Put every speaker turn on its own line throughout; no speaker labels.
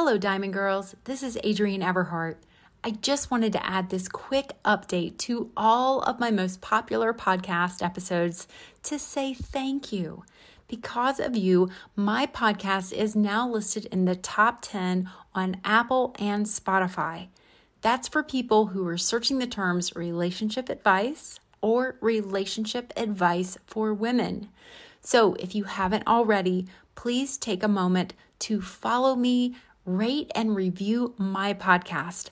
Hello, Diamond Girls. This is Adrienne Everheart. I just wanted to add this quick update to all of my most popular podcast episodes to say thank you. Because of you, my podcast is now listed in the top 10 on Apple and Spotify. That's for people who are searching the terms relationship advice or relationship advice for women. So if you haven't already, please take a moment to follow me, rate, and review my podcast.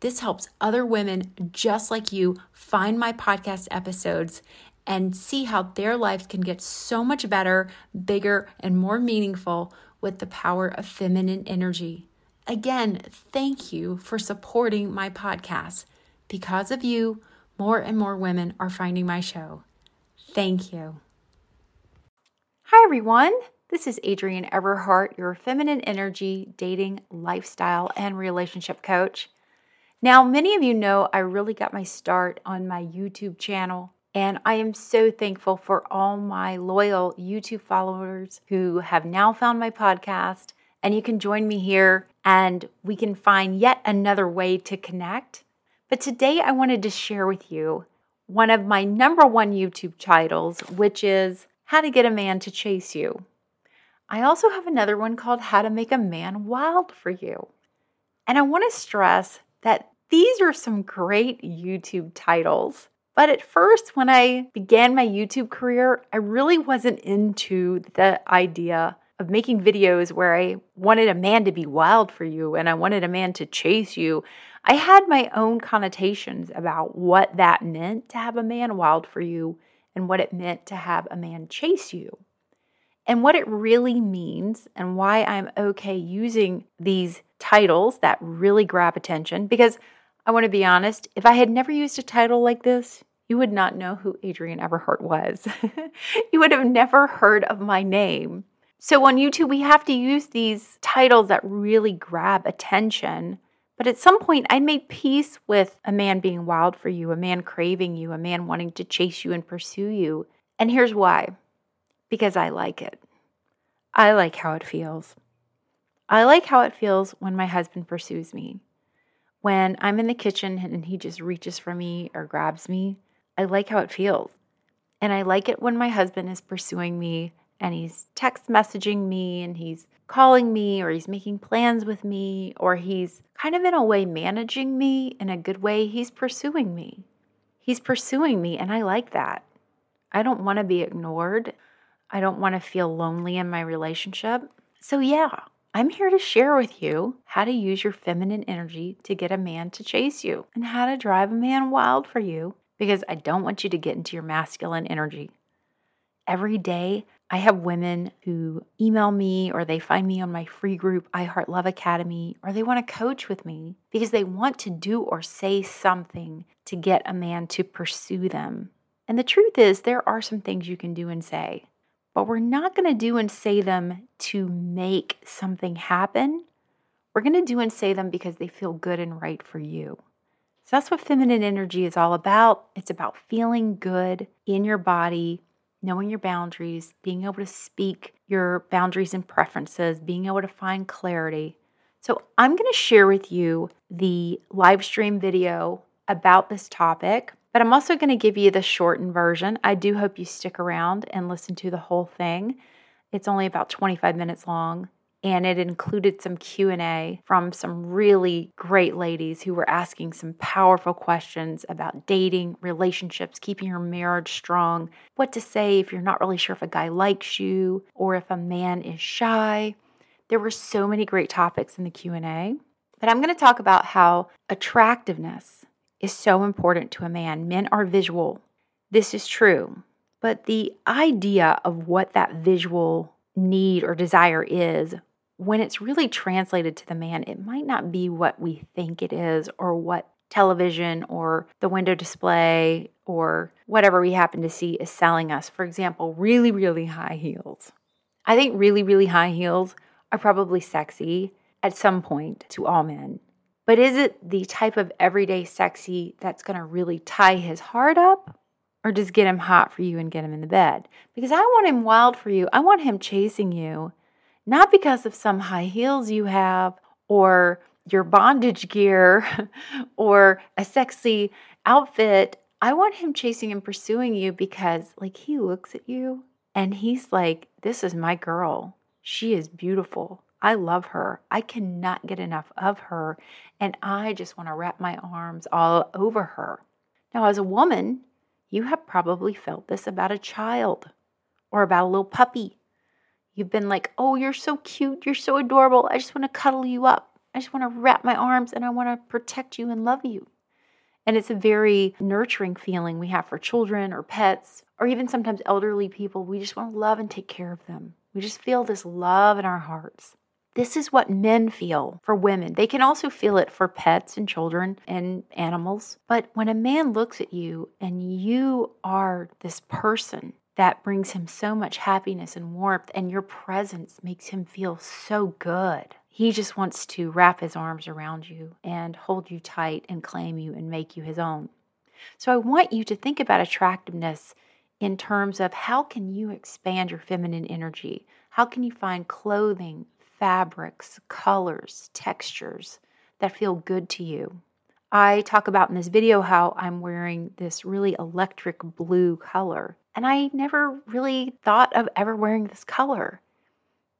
This helps other women just like you find my podcast episodes and see how their lives can get so much better, bigger, and more meaningful with the power of feminine energy. Again, thank you for supporting my podcast. Because of you, more and more women are finding my show. Thank you. Hi, everyone. This is Adrienne Everheart, your feminine energy, dating, lifestyle, and relationship coach. Now, many of you know I really got my start on my YouTube channel, and I am so thankful for all my loyal YouTube followers who have now found my podcast. And you can join me here and we can find yet another way to connect. But today I wanted to share with you one of my number one YouTube titles, which is How to Get a Man to Chase You. I also have another one called How to Make a Man Wild for You. And I want to stress that these are some great YouTube titles. But at first, when I began my YouTube career, I really wasn't into the idea of making videos where I wanted a man to be wild for you and I wanted a man to chase you. I had my own connotations about what that meant to have a man wild for you and what it meant to have a man chase you. And what it really means, and why I'm okay using these titles that really grab attention. Because I want to be honest, if I had never used a title like this, you would not know who Adrienne Everheart was. you would have never heard of my name. So on YouTube, we have to use these titles that really grab attention. But at some point, I made peace with a man being wild for you, a man craving you, a man wanting to chase you and pursue you. And here's why because I like it. I like how it feels. I like how it feels when my husband pursues me. When I'm in the kitchen and he just reaches for me or grabs me, I like how it feels. And I like it when my husband is pursuing me and he's text messaging me and he's calling me or he's making plans with me or he's kind of in a way managing me in a good way. He's pursuing me. He's pursuing me, and I like that. I don't want to be ignored. I don't want to feel lonely in my relationship. So, yeah, I'm here to share with you how to use your feminine energy to get a man to chase you and how to drive a man wild for you because I don't want you to get into your masculine energy. Every day, I have women who email me or they find me on my free group, I Heart Love Academy, or they want to coach with me because they want to do or say something to get a man to pursue them. And the truth is, there are some things you can do and say, but we're not going to do and say them to make something happen. We're going to do and say them because they feel good and right for you. So that's what feminine energy is all about. It's about feeling good in your body, knowing your boundaries, being able to speak your boundaries and preferences, being able to find clarity. So, I'm going to share with you the live stream video about this topic, but I'm also going to give you the shortened version. I do hope you stick around and listen to the whole thing. It's only about 25 minutes long and it included some q&a from some really great ladies who were asking some powerful questions about dating relationships keeping your marriage strong what to say if you're not really sure if a guy likes you or if a man is shy there were so many great topics in the q&a but i'm going to talk about how attractiveness is so important to a man men are visual this is true but the idea of what that visual need or desire is when it's really translated to the man, it might not be what we think it is or what television or the window display or whatever we happen to see is selling us. For example, really, really high heels. I think really, really high heels are probably sexy at some point to all men. But is it the type of everyday sexy that's going to really tie his heart up or just get him hot for you and get him in the bed? Because I want him wild for you. I want him chasing you not because of some high heels you have or your bondage gear or a sexy outfit. I want him chasing and pursuing you because, like, he looks at you and he's like, This is my girl. She is beautiful. I love her. I cannot get enough of her. And I just want to wrap my arms all over her. Now, as a woman, you have probably felt this about a child or about a little puppy. You've been like, oh, you're so cute. You're so adorable. I just want to cuddle you up. I just want to wrap my arms and I want to protect you and love you. And it's a very nurturing feeling we have for children or pets or even sometimes elderly people. We just want to love and take care of them. We just feel this love in our hearts. This is what men feel for women. They can also feel it for pets and children and animals. But when a man looks at you and you are this person that brings him so much happiness and warmth, and your presence makes him feel so good. He just wants to wrap his arms around you and hold you tight and claim you and make you his own. So I want you to think about attractiveness in terms of how can you expand your feminine energy? How can you find clothing, fabrics, colors, textures that feel good to you? I talk about in this video how I'm wearing this really electric blue color, and I never really thought of ever wearing this color.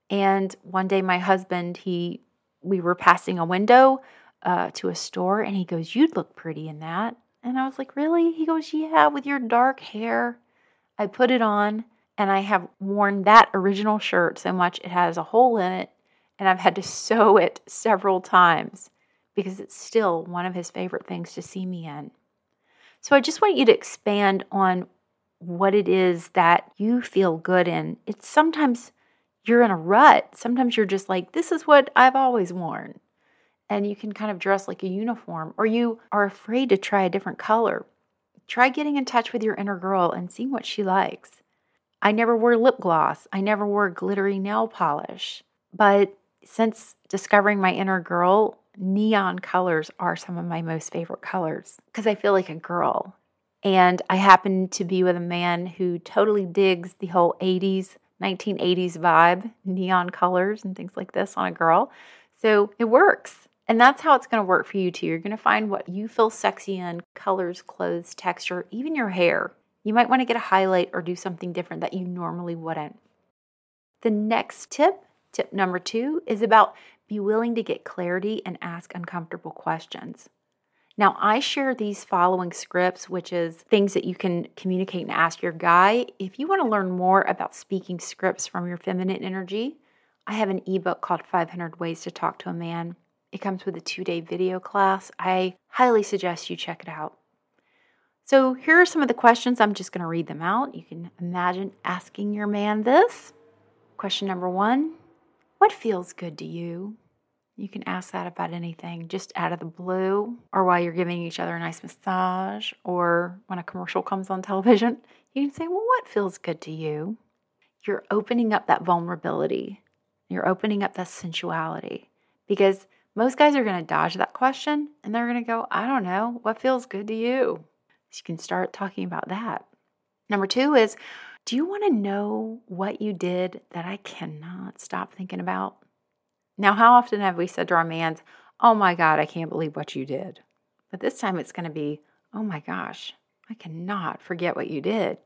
And one day, my husband, he, we were passing a window uh, to a store, and he goes, "You'd look pretty in that." And I was like, "Really?" He goes, "Yeah, with your dark hair." I put it on, and I have worn that original shirt so much it has a hole in it, and I've had to sew it several times because it's still one of his favorite things to see me in. So I just want you to expand on what it is that you feel good in. It's sometimes you're in a rut. Sometimes you're just like, this is what I've always worn. And you can kind of dress like a uniform, or you are afraid to try a different color. Try getting in touch with your inner girl and seeing what she likes. I never wore lip gloss, I never wore glittery nail polish. But since discovering my inner girl, neon colors are some of my most favorite colors because I feel like a girl. And I happen to be with a man who totally digs the whole 80s, 1980s vibe, neon colors and things like this on a girl. So it works. And that's how it's going to work for you too. You're going to find what you feel sexy in colors, clothes, texture, even your hair. You might want to get a highlight or do something different that you normally wouldn't. The next tip, tip number two, is about be willing to get clarity and ask uncomfortable questions. Now, I share these following scripts, which is things that you can communicate and ask your guy. If you want to learn more about speaking scripts from your feminine energy, I have an ebook called 500 Ways to Talk to a Man. It comes with a two day video class. I highly suggest you check it out. So, here are some of the questions. I'm just going to read them out. You can imagine asking your man this. Question number one What feels good to you? You can ask that about anything, just out of the blue, or while you're giving each other a nice massage, or when a commercial comes on television. You can say, Well, what feels good to you? You're opening up that vulnerability. You're opening up that sensuality because most guys are going to dodge that question and they're going to go, I don't know, what feels good to you? So you can start talking about that. Number two is, do you want to know what you did that I cannot stop thinking about? Now, how often have we said to our mans, Oh my God, I can't believe what you did? But this time it's going to be, Oh my gosh, I cannot forget what you did.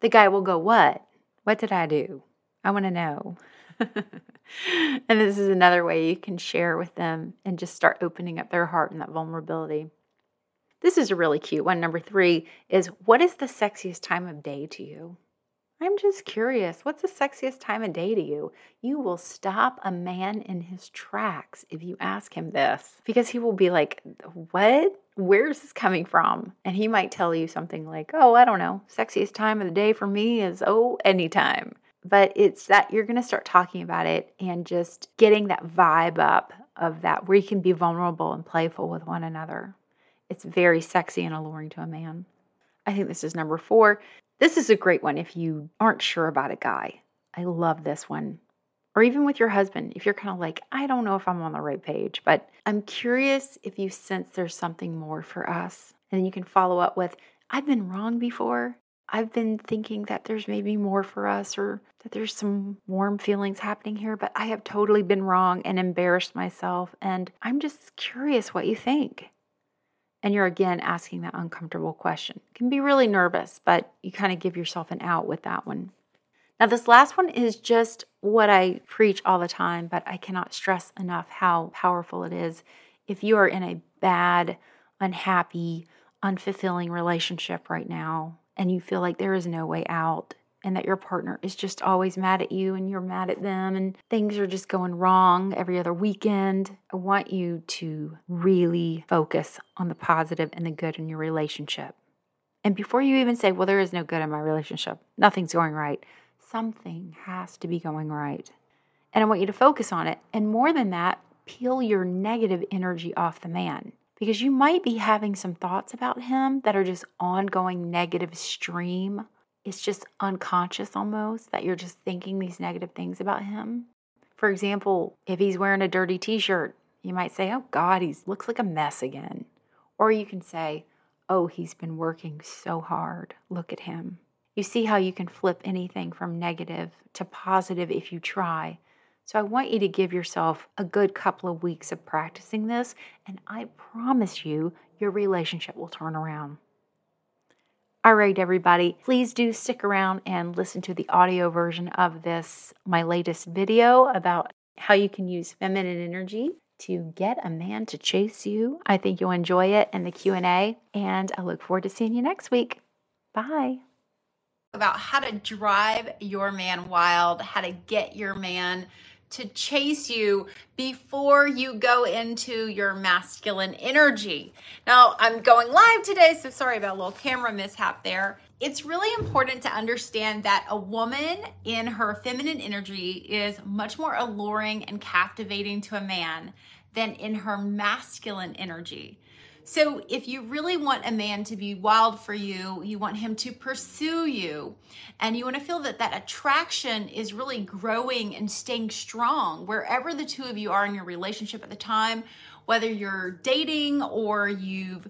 The guy will go, What? What did I do? I want to know. and this is another way you can share with them and just start opening up their heart and that vulnerability. This is a really cute one. Number three is what is the sexiest time of day to you? I'm just curious, what's the sexiest time of day to you? You will stop a man in his tracks if you ask him this because he will be like, What? Where is this coming from? And he might tell you something like, Oh, I don't know. Sexiest time of the day for me is, oh, anytime. But it's that you're going to start talking about it and just getting that vibe up of that where you can be vulnerable and playful with one another. It's very sexy and alluring to a man. I think this is number four. This is a great one if you aren't sure about a guy. I love this one. Or even with your husband, if you're kind of like, I don't know if I'm on the right page, but I'm curious if you sense there's something more for us. And then you can follow up with, I've been wrong before. I've been thinking that there's maybe more for us or that there's some warm feelings happening here, but I have totally been wrong and embarrassed myself. And I'm just curious what you think. And you're again asking that uncomfortable question. Can be really nervous, but you kind of give yourself an out with that one. Now, this last one is just what I preach all the time, but I cannot stress enough how powerful it is. If you are in a bad, unhappy, unfulfilling relationship right now, and you feel like there is no way out, and that your partner is just always mad at you and you're mad at them, and things are just going wrong every other weekend, I want you to really focus on the positive and the good in your relationship. And before you even say, Well, there is no good in my relationship, nothing's going right, something has to be going right. And I want you to focus on it. And more than that, peel your negative energy off the man because you might be having some thoughts about him that are just ongoing negative stream. It's just unconscious almost that you're just thinking these negative things about him. For example, if he's wearing a dirty t shirt, you might say, Oh God, he looks like a mess again. Or you can say, Oh, he's been working so hard. Look at him. You see how you can flip anything from negative to positive if you try. So I want you to give yourself a good couple of weeks of practicing this, and I promise you, your relationship will turn around. All right, everybody, please do stick around and listen to the audio version of this, my latest video about how you can use feminine energy to get a man to chase you. I think you'll enjoy it and the Q&A, and I look forward to seeing you next week. Bye about how to drive your man wild, how to get your man to chase you before you go into your masculine energy. Now, I'm going live today, so sorry about a little camera mishap there. It's really important to understand that a woman in her feminine energy is much more alluring and captivating to a man than in her masculine energy. So, if you really want a man to be wild for you, you want him to pursue you, and you want to feel that that attraction is really growing and staying strong wherever the two of you are in your relationship at the time, whether you're dating or you've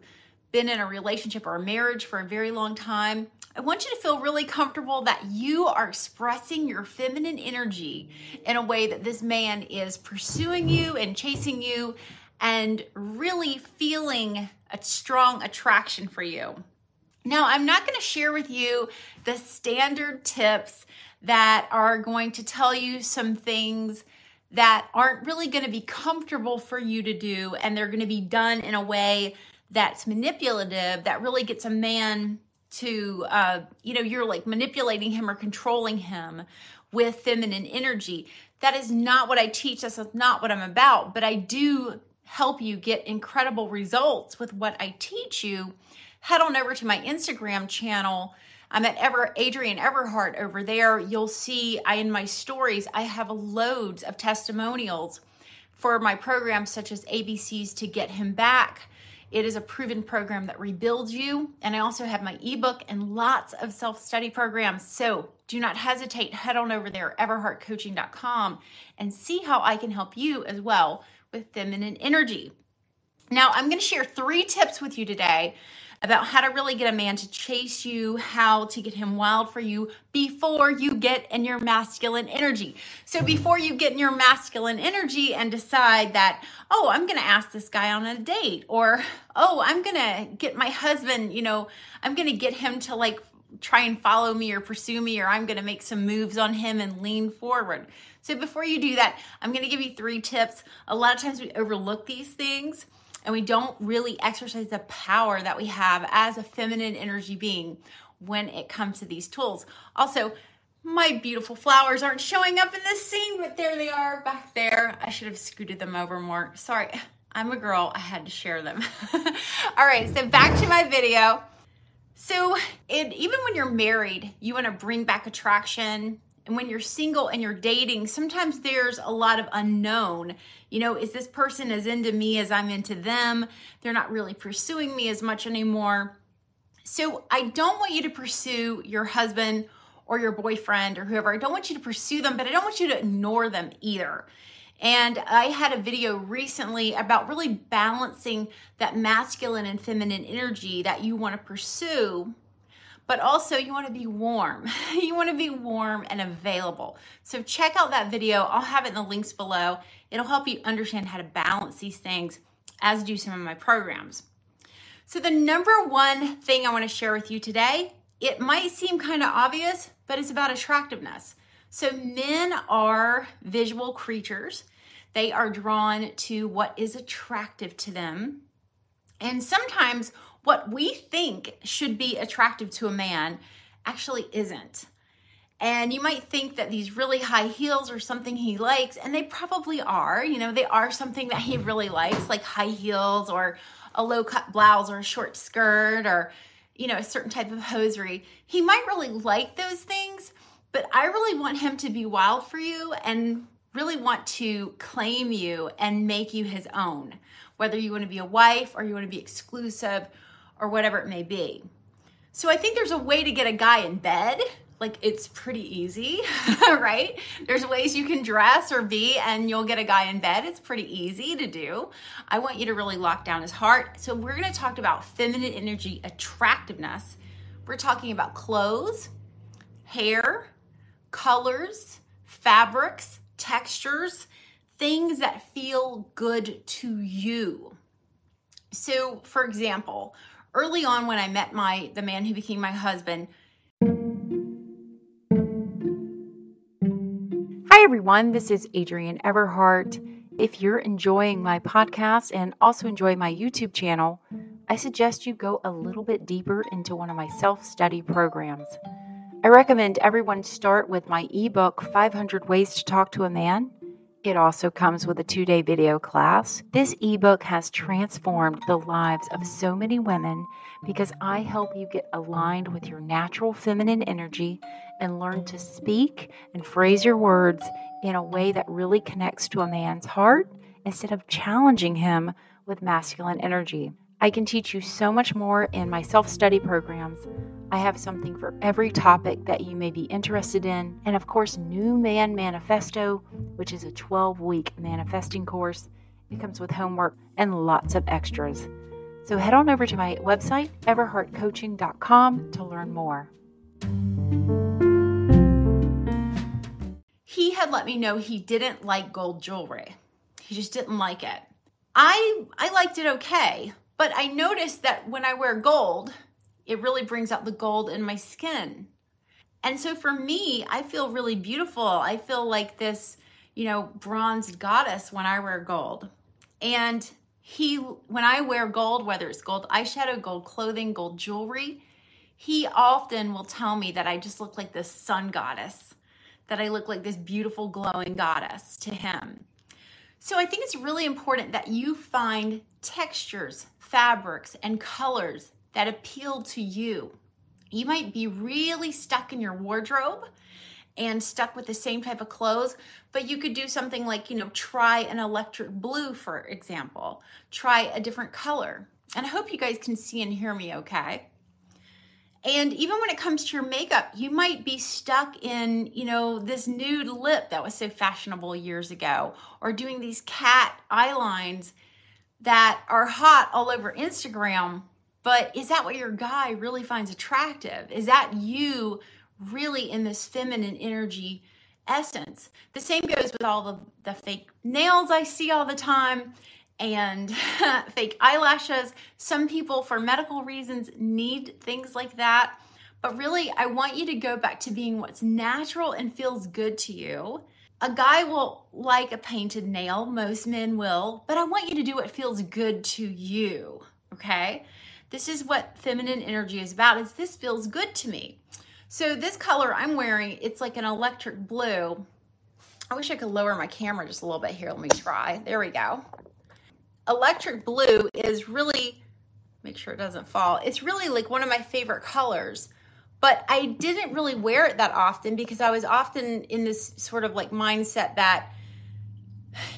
been in a relationship or a marriage for a very long time. I want you to feel really comfortable that you are expressing your feminine energy in a way that this man is pursuing you and chasing you and really feeling a strong attraction for you. Now, I'm not going to share with you the standard tips that are going to tell you some things that aren't really going to be comfortable for you to do, and they're going to be done in a way that's manipulative, that really gets a man to, uh, you know, you're like manipulating him or controlling him with feminine energy. That is not what I teach. That's not what I'm about. But I do help you get incredible results with what I teach you, head on over to my Instagram channel. I'm at Ever Adrienne Everheart over there. You'll see I in my stories I have loads of testimonials for my programs such as ABCs to get him back. It is a proven program that rebuilds you. And I also have my ebook and lots of self study programs. So do not hesitate. Head on over there, everheartcoaching.com, and see how I can help you as well with feminine energy. Now, I'm going to share three tips with you today about how to really get a man to chase you, how to get him wild for you before you get in your masculine energy. So, hmm. before you get in your masculine energy and decide that, oh, I'm going to ask this guy on a date, or oh, I'm going to get my husband, you know, I'm going to get him to like try and follow me or pursue me, or I'm going to make some moves on him and lean forward. So before you do that, I'm going to give you three tips. A lot of times we overlook these things and we don't really exercise the power that we have as a feminine energy being when it comes to these tools. Also, my beautiful flowers aren't showing up in this scene, but there they are back there. I should have scooted them over more. Sorry, I'm a girl. I had to share them. All right, so back to my video. So, even when you're married, you want to bring back attraction, and when you're single and you're dating, sometimes there's a lot of unknown. You know, is this person as into me as I'm into them? They're not really pursuing me as much anymore. So I don't want you to pursue your husband or your boyfriend or whoever. I don't want you to pursue them, but I don't want you to ignore them either. And I had a video recently about really balancing that masculine and feminine energy that you want to pursue but also you want to be warm. you want to be warm and available. So check out that video. I'll have it in the links below. It'll help you understand how to balance these things as do some of my programs. So the number one thing I want to share with you today, it might seem kind of obvious, but it's about attractiveness. So men are visual creatures. They are drawn to what is attractive to them. And sometimes what we think should be attractive to a man actually isn't. And you might think that these really high heels are something he likes, and they probably are. You know, they are something that he really likes, like high heels or a low cut blouse or a short skirt or, you know, a certain type of hosiery. He might really like those things, but I really want him to be wild for you and really want to claim you and make you his own, whether you want to be a wife or you want to be exclusive or whatever it may be. So I think there's a way to get a guy in bed. Like it's pretty easy, right? There's ways you can dress or be and you'll get a guy in bed. It's pretty easy to do. I want you to really lock down his heart. So we're going to talk about feminine energy attractiveness. We're talking about clothes, hair, colors, fabrics, textures, things that feel good to you. So, for example, early on when I met my the man who became my husband. Hi everyone, this is Adrienne Everheart. If you're enjoying my podcast and also enjoy my YouTube channel, I suggest you go a little bit deeper into one of my self-study programs. I recommend everyone start with my ebook 500 Ways to Talk to a Man it also comes with a two day video class. This ebook has transformed the lives of so many women because I help you get aligned with your natural feminine energy and learn to speak and phrase your words in a way that really connects to a man's heart instead of challenging him with masculine energy. I can teach you so much more in my self study programs. I have something for every topic that you may be interested in. And of course, New Man Manifesto, which is a 12 week manifesting course. It comes with homework and lots of extras. So head on over to my website, everheartcoaching.com, to learn more. He had let me know he didn't like gold jewelry. He just didn't like it. I I liked it okay, but I noticed that when I wear gold, it really brings out the gold in my skin. And so for me, I feel really beautiful. I feel like this, you know, bronzed goddess when I wear gold. And he, when I wear gold, whether it's gold eyeshadow, gold clothing, gold jewelry, he often will tell me that I just look like this sun goddess, that I look like this beautiful glowing goddess to him. So I think it's really important that you find textures, fabrics, and colors that appeal to you. You might be really stuck in your wardrobe and stuck with the same type of clothes, but you could do something like, you know, try an electric blue, for example. Try a different color. And I hope you guys can see and hear me okay. And even when it comes to your makeup, you might be stuck in, you know, this nude lip that was so fashionable years ago, or doing these cat eye lines that are hot all over Instagram. But is that what your guy really finds attractive? Is that you really in this feminine energy essence? The same goes with all the, the fake nails I see all the time and fake eyelashes. Some people, for medical reasons, need things like that. But really, I want you to go back to being what's natural and feels good to you. A guy will like a painted nail, most men will, but I want you to do what feels good to you, okay? This is what feminine energy is about. Is this feels good to me. So this color I'm wearing, it's like an electric blue. I wish I could lower my camera just a little bit here. Let me try. There we go electric blue is really, make sure it doesn't fall, it's really like one of my favorite colors. But I didn't really wear it that often because I was often in this sort of like mindset that,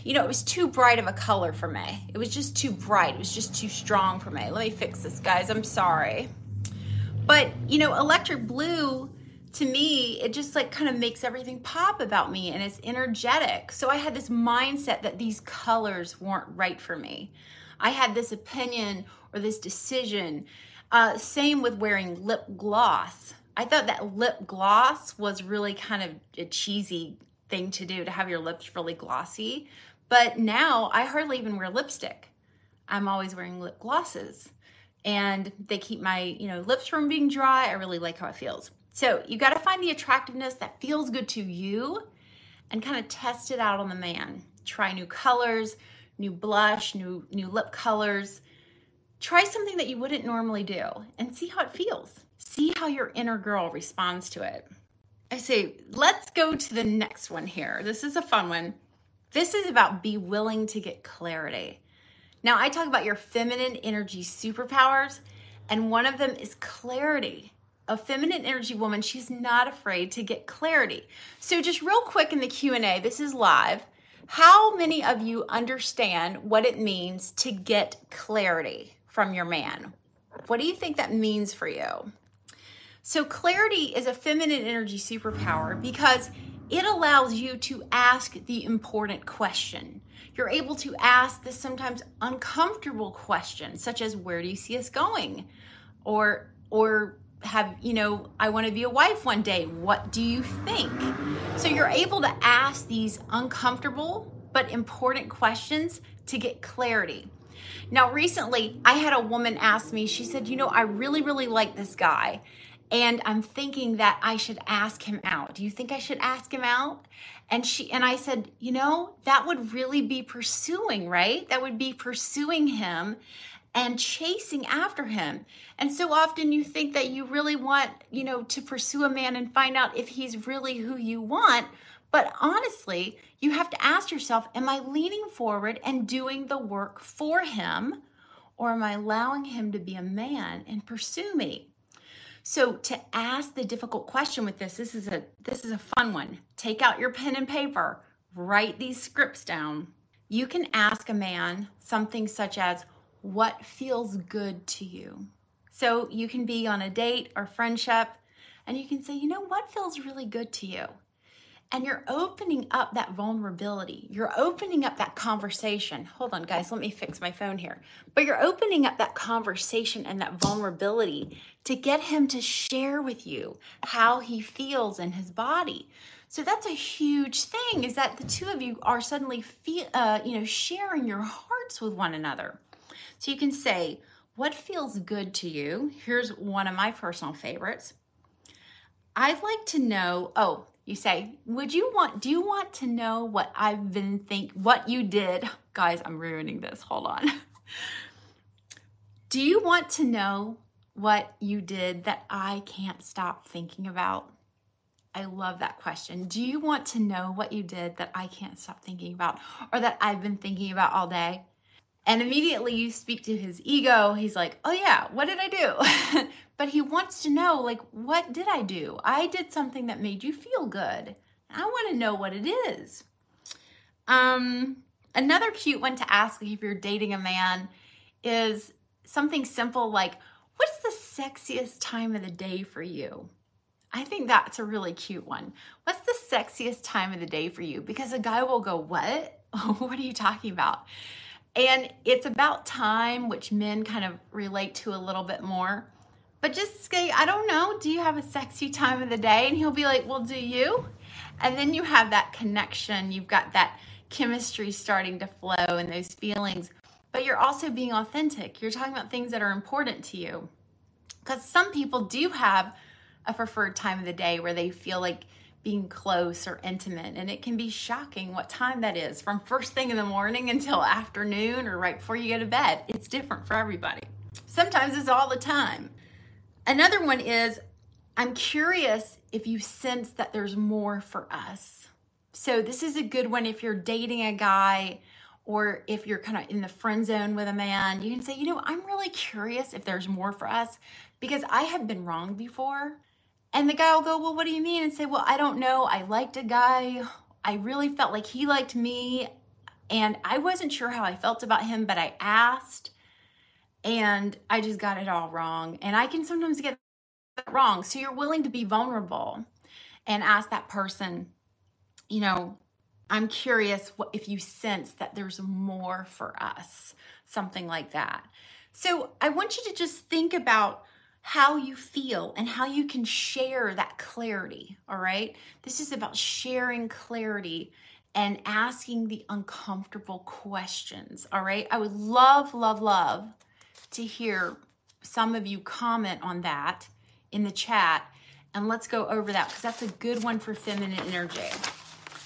you know, it was too bright of a color for me. It was just too bright. It was just too strong for me. Let me fix this, guys. I'm sorry. But, you know, electric blue to me, it just like kind of makes everything pop about me and it's energetic. So I had this mindset that these colors weren't right for me. I had this opinion or this decision Uh, same with wearing lip gloss. I thought that lip gloss was really kind of a cheesy thing to do to have your lips really glossy. But now I hardly even wear lipstick. I'm always wearing lip glosses and they keep my, you know, lips from being dry. I really like how it feels. So you got to find the attractiveness that feels good to you and kind of test it out on the man. Try new colors, new blush, new new lip colors. Try something that you wouldn't normally do and see how it feels. See how your inner girl responds to it. I say, let's go to the next one here. This is a fun one. This is about be willing to get clarity. Now, I talk about your feminine energy superpowers, and one of them is clarity. A feminine energy woman, she's not afraid to get clarity. So just real quick in the Q&A, this is live. How many of you understand what it means to get clarity from your man? What do you think that means for you? So clarity is a feminine energy superpower because it allows you to ask the important question. You're able to ask the sometimes uncomfortable question, such as where do you see us going? Or or have, you know, I want to be a wife one day. What do you think? So you're able to ask these uncomfortable but important questions to get clarity. Now, recently, I had a woman ask me, she said, You know, I really, really like this guy and I'm thinking that I should ask him out. Do you think I should ask him out? And she and I said, you know, that would really be pursuing, right? That would be pursuing him and chasing after him. And so often you think that you really want, you know, to pursue a man and find out if he's really who you want. But honestly, you have to ask yourself, am I leaning forward and doing the work for him? Or am I allowing him to be a man and pursue me? So to ask the difficult question with this, this is a this is a fun one. Take out your pen and paper, write these scripts down. You can ask a man something such as what feels good to you. So you can be on a date or friendship and you can say, "You know what feels really good to you?" And you're opening up that vulnerability. You're opening up that conversation. Hold on, guys, let me fix my phone here. But you're opening up that conversation and that vulnerability to get him to share with you how he feels in his body. So that's a huge thing is that the two of you are suddenly feel, uh, you know, sharing your hearts with one another. So you can say, what feels good to you? Here's one of my personal favorites. I'd like to know, oh, you say, "Would you want do you want to know what I've been think what you did?" Guys, I'm ruining this. Hold on. do you want to know what you did that I can't stop thinking about? I love that question. Do you want to know what you did that I can't stop thinking about or that I've been thinking about all day? And immediately you speak to his ego. He's like, oh, yeah, what did I do? but he wants to know, like, what did I do? I did something that made you feel good. I want to know what it is. Um, another cute one to ask if you're dating a man is something simple like, what's the sexiest time of the day for you? I think that's a really cute one. What's the sexiest time of the day for you? Because a guy will go, What? what are you talking about? And it's about time, which men kind of relate to a little bit more. But just say, I don't know, do you have a sexy time of the day? And he'll be like, Well, do you? And then you have that connection. You've got that chemistry starting to flow and those feelings. But you're also being authentic. You're talking about things that are important to you. Because some people do have a preferred time of the day where they feel like being close or intimate. And it can be shocking what time that is from first thing in the morning until afternoon or right before you go to bed. It's different for everybody. Sometimes it's all the time. Another one is I'm curious if you sense that there's more for us. So, this is a good one if you're dating a guy or if you're kind of in the friend zone with a man. You can say, you know, I'm really curious if there's more for us because I have been wrong before and the guy will go, Well, what do you mean? And say, Well, I don't know. I liked a guy. I really felt like he liked me. And I wasn't sure how I felt about him, but I asked and I just got it all wrong. And I can sometimes get that wrong. So you're willing to be vulnerable and ask that person, you know, I'm curious what, if you sense that there's more for us, something like that. So I want you to just think about how you feel and how you can share that clarity. All right. This is about sharing clarity and asking the uncomfortable questions. All right. I would love, love, love to hear some of you comment on that in the chat. And let's go over that because that's a good one for feminine energy.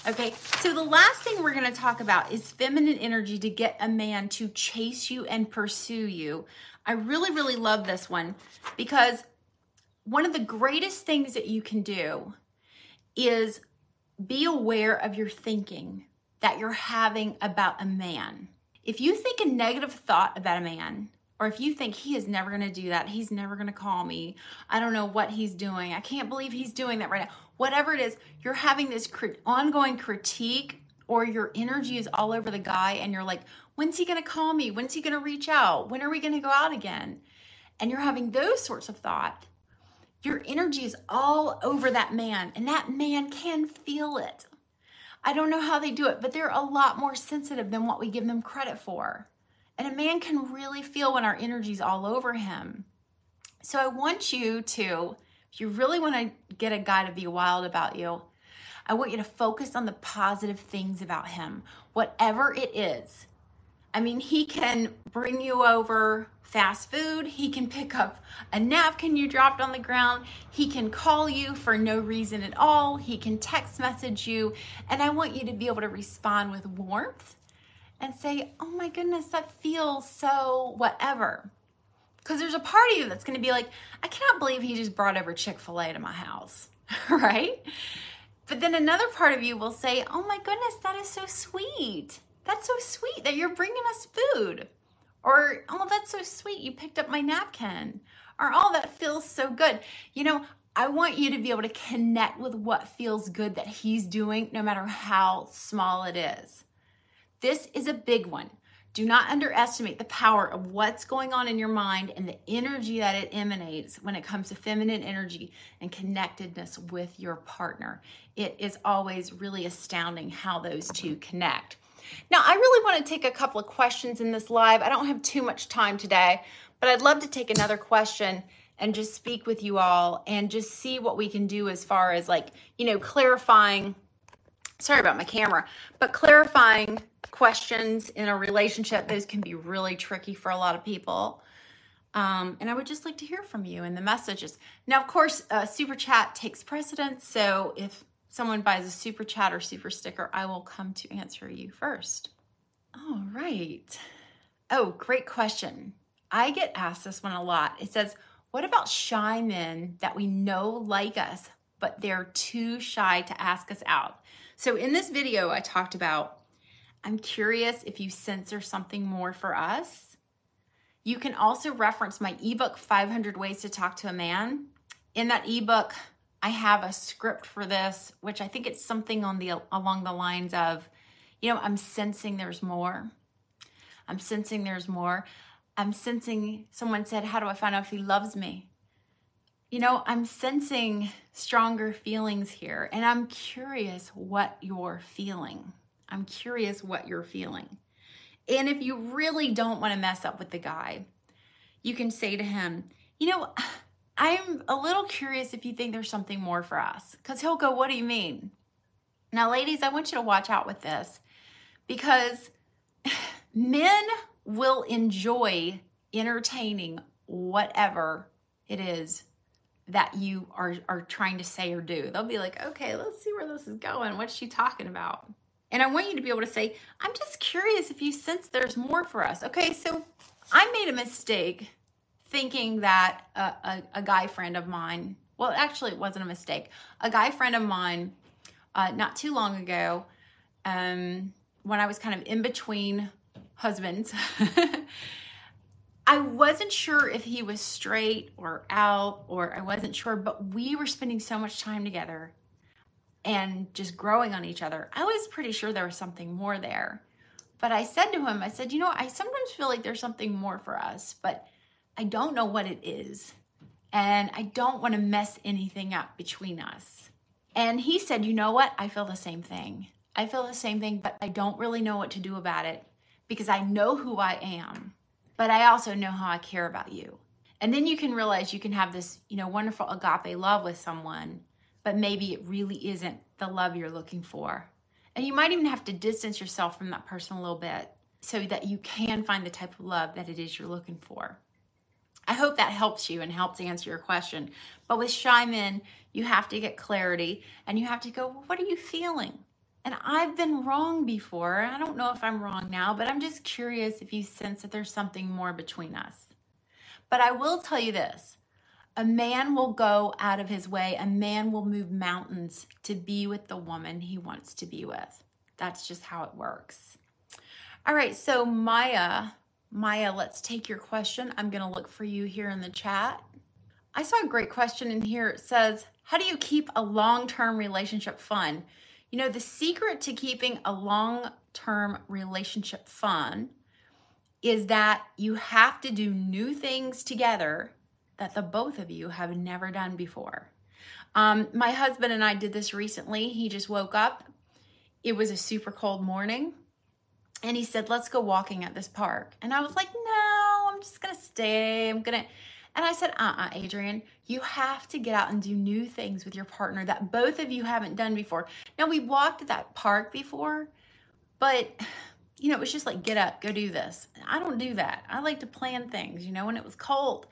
Okay, so the last thing we're going to talk about is feminine energy to get a man to chase you and pursue you. I really, really love this one because one of the greatest things that you can do is be aware of your thinking that you're having about a man. If you think a negative thought about a man, or if you think he is never going to do that, he's never going to call me, I don't know what he's doing, I can't believe he's doing that right now, whatever it is, you're having this ongoing critique or your energy is all over the guy and you're like, when's he going to call me? When's he going to reach out? When are we going to go out again? And you're having those sorts of thought. Your energy is all over that man and that man can feel it. I don't know how they do it, but they're a lot more sensitive than what we give them credit for. And a man can really feel when our energy's all over him. So I want you to, if you really want to get a guy to be wild about you, I want you to focus on the positive things about him, whatever it is. I mean, he can bring you over fast food. He can pick up a napkin you dropped on the ground. He can call you for no reason at all. He can text message you. And I want you to be able to respond with warmth and say, oh my goodness, that feels so whatever. Because there's a part of you that's going to be like, I cannot believe he just brought over Chick fil A to my house, right? But then another part of you will say, oh my goodness, that is so sweet. That's so sweet that you're bringing us food. Or, oh, that's so sweet, you picked up my napkin. Or, oh, that feels so good. You know, I want you to be able to connect with what feels good that he's doing, no matter how small it is. This is a big one. Do not underestimate the power of what's going on in your mind and the energy that it emanates when it comes to feminine energy and connectedness with your partner. It is always really astounding how those two connect. Now, I really want to take a couple of questions in this live. I don't have too much time today, but I'd love to take another question and just speak with you all and just see what we can do as far as like, you know, clarifying sorry about my camera, but clarifying questions in a relationship, those can be really tricky for a lot of people. Um, and I would just like to hear from you in the messages. Now, of course, uh, super chat takes precedence. So if someone buys a super chat or super sticker, I will come to answer you first. All right. Oh, great question. I get asked this one a lot. It says, What about shy men that we know like us, but they're too shy to ask us out? So in this video, I talked about, I'm curious if you censor something more for us. You can also reference my ebook, 500 Ways to Talk to a Man. In that ebook, I have a script for this, which I think it's something on the along the lines of, you know, I'm sensing there's more. I'm sensing there's more. I'm sensing someone said, How do I find out if he loves me? you know, I'm sensing stronger feelings here, and I'm curious what you're feeling. I'm curious what you're feeling. And if you really don't want to mess up with the guy, you can say to him, you know, I'm a little curious if you think there's something more for us. Because he'll go, What do you mean? Now, ladies, I want you to watch out with this because men will enjoy entertaining whatever it is that you are are trying to say or do. They'll be like, "Okay, let's see where this is going. What's she talking about?" And I want you to be able to say, "I'm just curious if you sense there's more for us." Okay, so I made a mistake thinking that a, a, a guy friend of mine, well, actually, it wasn't a mistake. A guy friend of mine, uh, not too long ago, um, when I was kind of in between husbands. I wasn't sure if he was straight or out, or I wasn't sure, but we were spending so much time together and just growing on each other. I was pretty sure there was something more there. But I said to him, I said, you know, I sometimes feel like there's something more for us, but I don't know what it is. And I don't want to mess anything up between us. And he said, you know what? I feel the same thing. I feel the same thing, but I don't really know what to do about it because I know who I am, but I also know how I care about you. And then you can realize you can have this, you know, wonderful agape love with someone, but maybe it really isn't the love you're looking for. And you might even have to distance yourself from that person a little bit so that you can find the type of love that it is you're looking for. I hope that helps you and helps answer your question. But with shy men, you have to get clarity and you have to go, what are you feeling? And I've been wrong before. I don't know if I'm wrong now, but I'm just curious if you sense that there's something more between us. But I will tell you this a man will go out of his way, a man will move mountains to be with the woman he wants to be with. That's just how it works. All right, so Maya, Maya, let's take your question. I'm going to look for you here in the chat. I saw a great question in here. It says, How do you keep a long term relationship fun? You know, the secret to keeping a long term relationship fun is that you have to do new things together that the both of you have never done before. Um, my husband and I did this recently. He just woke up. It was a super cold morning. And he said, Let's go walking at this park. And I was like, No, I'm just going to stay. I'm going to. And I said, uh uh-uh, uh Adrienne, you have to get out and do new things with your partner that both of you haven't done before. Now, we walked at that park before, but you know, it was just like, get up, go do this. I don't do that. I like to plan things, you know, when it was cold.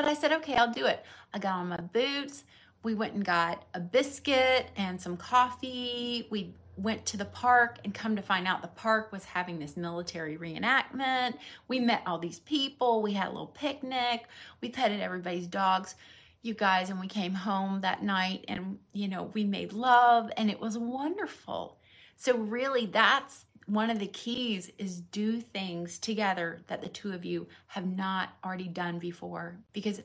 But I said, okay, I'll do it. I got on my boots. We went and got a biscuit and some coffee. We went to the park and come to find out the park was having this military reenactment. We met all these people. We had a little picnic. We petted everybody's dogs, you guys, and we came home that night and, you know, we made love and it was wonderful. So, really, that's one of the keys is do things together that the two of you have not already done before. Because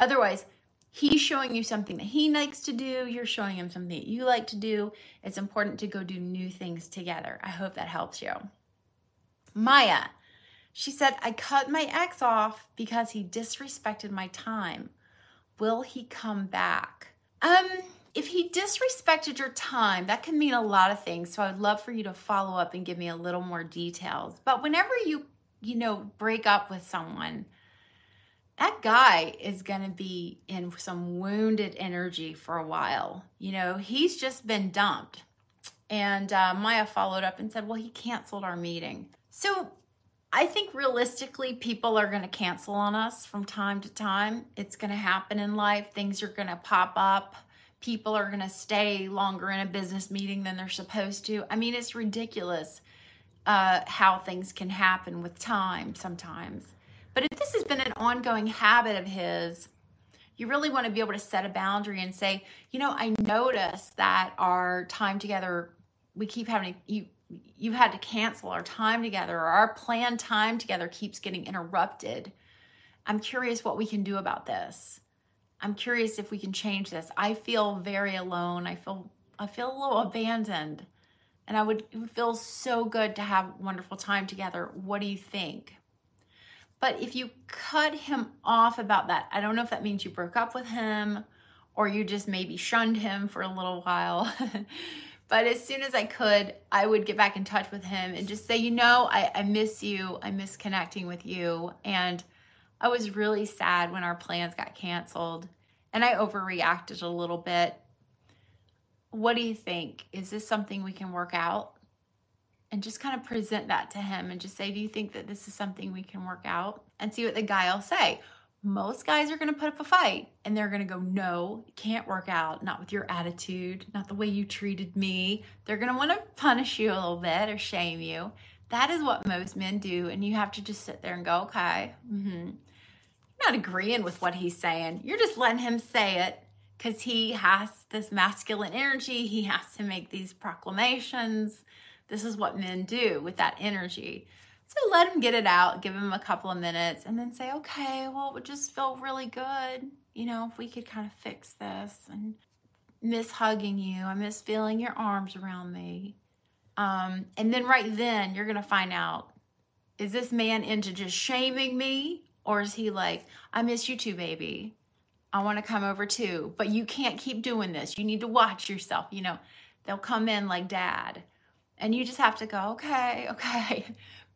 otherwise he's showing you something that he likes to do you're showing him something that you like to do. It's important to go do new things together. I hope that helps you. Maya she said i cut my ex off because he disrespected my time. Will he come back? Um if he disrespected your time, that can mean a lot of things. So I'd love for you to follow up and give me a little more details. But whenever you, you know, break up with someone, that guy is going to be in some wounded energy for a while. You know, he's just been dumped. And uh, Maya followed up and said, Well, he canceled our meeting. So I think realistically, people are going to cancel on us from time to time. It's going to happen in life, things are going to pop up people are going to stay longer in a business meeting than they're supposed to. I mean, it's ridiculous uh, how things can happen with time sometimes. But if this has been an ongoing habit of his, you really want to be able to set a boundary and say, you know, I notice that our time together, we keep having you you had to cancel our time together or our planned time together keeps getting interrupted. I'm curious what we can do about this. I'm curious if we can change this. I feel very alone. I feel I feel a little abandoned. And I would it would feel so good to have wonderful time together. What do you think? But if you cut him off about that, I don't know if that means you broke up with him or you just maybe shunned him for a little while. but as soon as I could, I would get back in touch with him and just say, you know, I, I miss you. I miss connecting with you. And I was really sad when our plans got canceled and I overreacted a little bit. What do you think? Is this something we can work out? And just kind of present that to him and just say, Do you think that this is something we can work out? And see what the guy will say. Most guys are going to put up a fight and they're going to go, No, can't work out. Not with your attitude, not the way you treated me. They're going to want to punish you a little bit or shame you. That is what most men do. And you have to just sit there and go, Okay, mm-hmm not agreeing with what he's saying. You're just letting him say it because he has this masculine energy. He has to make these proclamations. This is what men do with that energy. So let him get it out, give him a couple of minutes, and then say, okay, well, it would just feel really good, you know, if we could kind of fix this and miss hugging you. I miss feeling your arms around me. Um, and then right then, you're going to find out is this man into just shaming me or is he like, I miss you too, baby. I want to come over too, but you can't keep doing this. You need to watch yourself. You know, they'll come in like dad And you just have to go, okay, okay.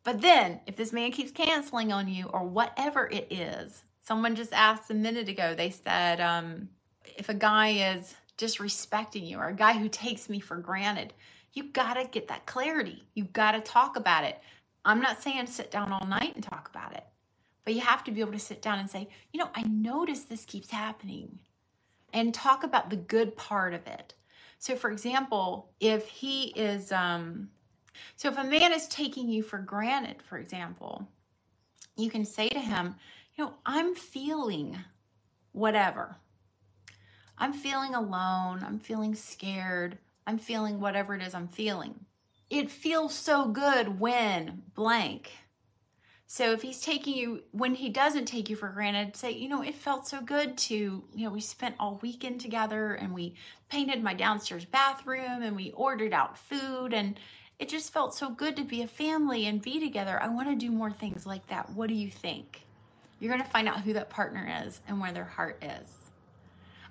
But then if this man keeps canceling on you or whatever it is, someone just asked a minute ago, they said, um, if a guy is disrespecting you or a guy who takes me for granted, you got to get that clarity. You got to talk about it. I'm not saying sit down all night and talk about it, but you have to be able to sit down and say, you know, I notice this keeps happening and talk about the good part of it. So, for example, if he is, um, so if a man is taking you for granted, for example, you can say to him, you know, I'm feeling whatever. I'm feeling alone. I'm feeling scared. I'm feeling whatever it is I'm feeling. It feels so good when blank. So if he's taking you, when he doesn't take you for granted, say, you know, it felt so good to, you know, we spent all weekend together and we painted my downstairs bathroom and we ordered out food and it just felt so good to be a family and be together. I want to do more things like that. What do you think? You're going to find out who that partner is and where their heart is.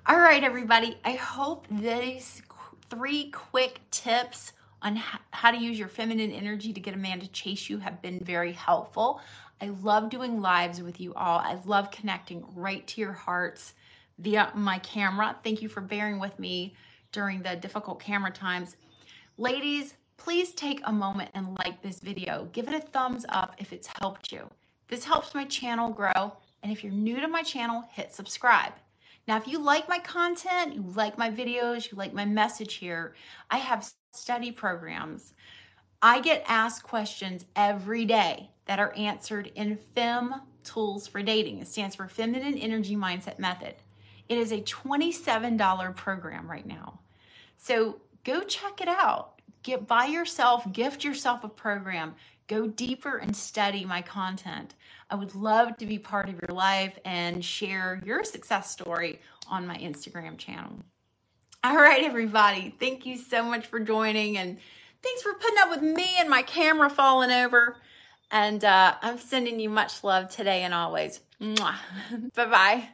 All right, everybody. I hope these three quick tips on how to use your feminine energy to get a man to chase you have been very helpful. I love doing lives with you all. I love connecting right to your hearts via my camera. Thank you for bearing with me during the difficult camera times. Ladies, please take a moment and like this video. Give it a thumbs up if it's helped you. This helps my channel grow. And if you're new to my channel, hit subscribe. Now, if you like my content, you like my videos, you like my message here, I have study programs. I get asked questions every day that are answered in FEM Tools for Dating. It stands for Feminine Energy Mindset Method. It is a $27 program right now. So go check it out. Get by yourself, gift yourself a program go deeper and study my content. I would love to be part of your life and share your success story on my Instagram channel. All right, everybody, thank you so much for joining and thanks for putting up with me and my camera falling over. And uh, I'm sending you much love today and always. bye bye.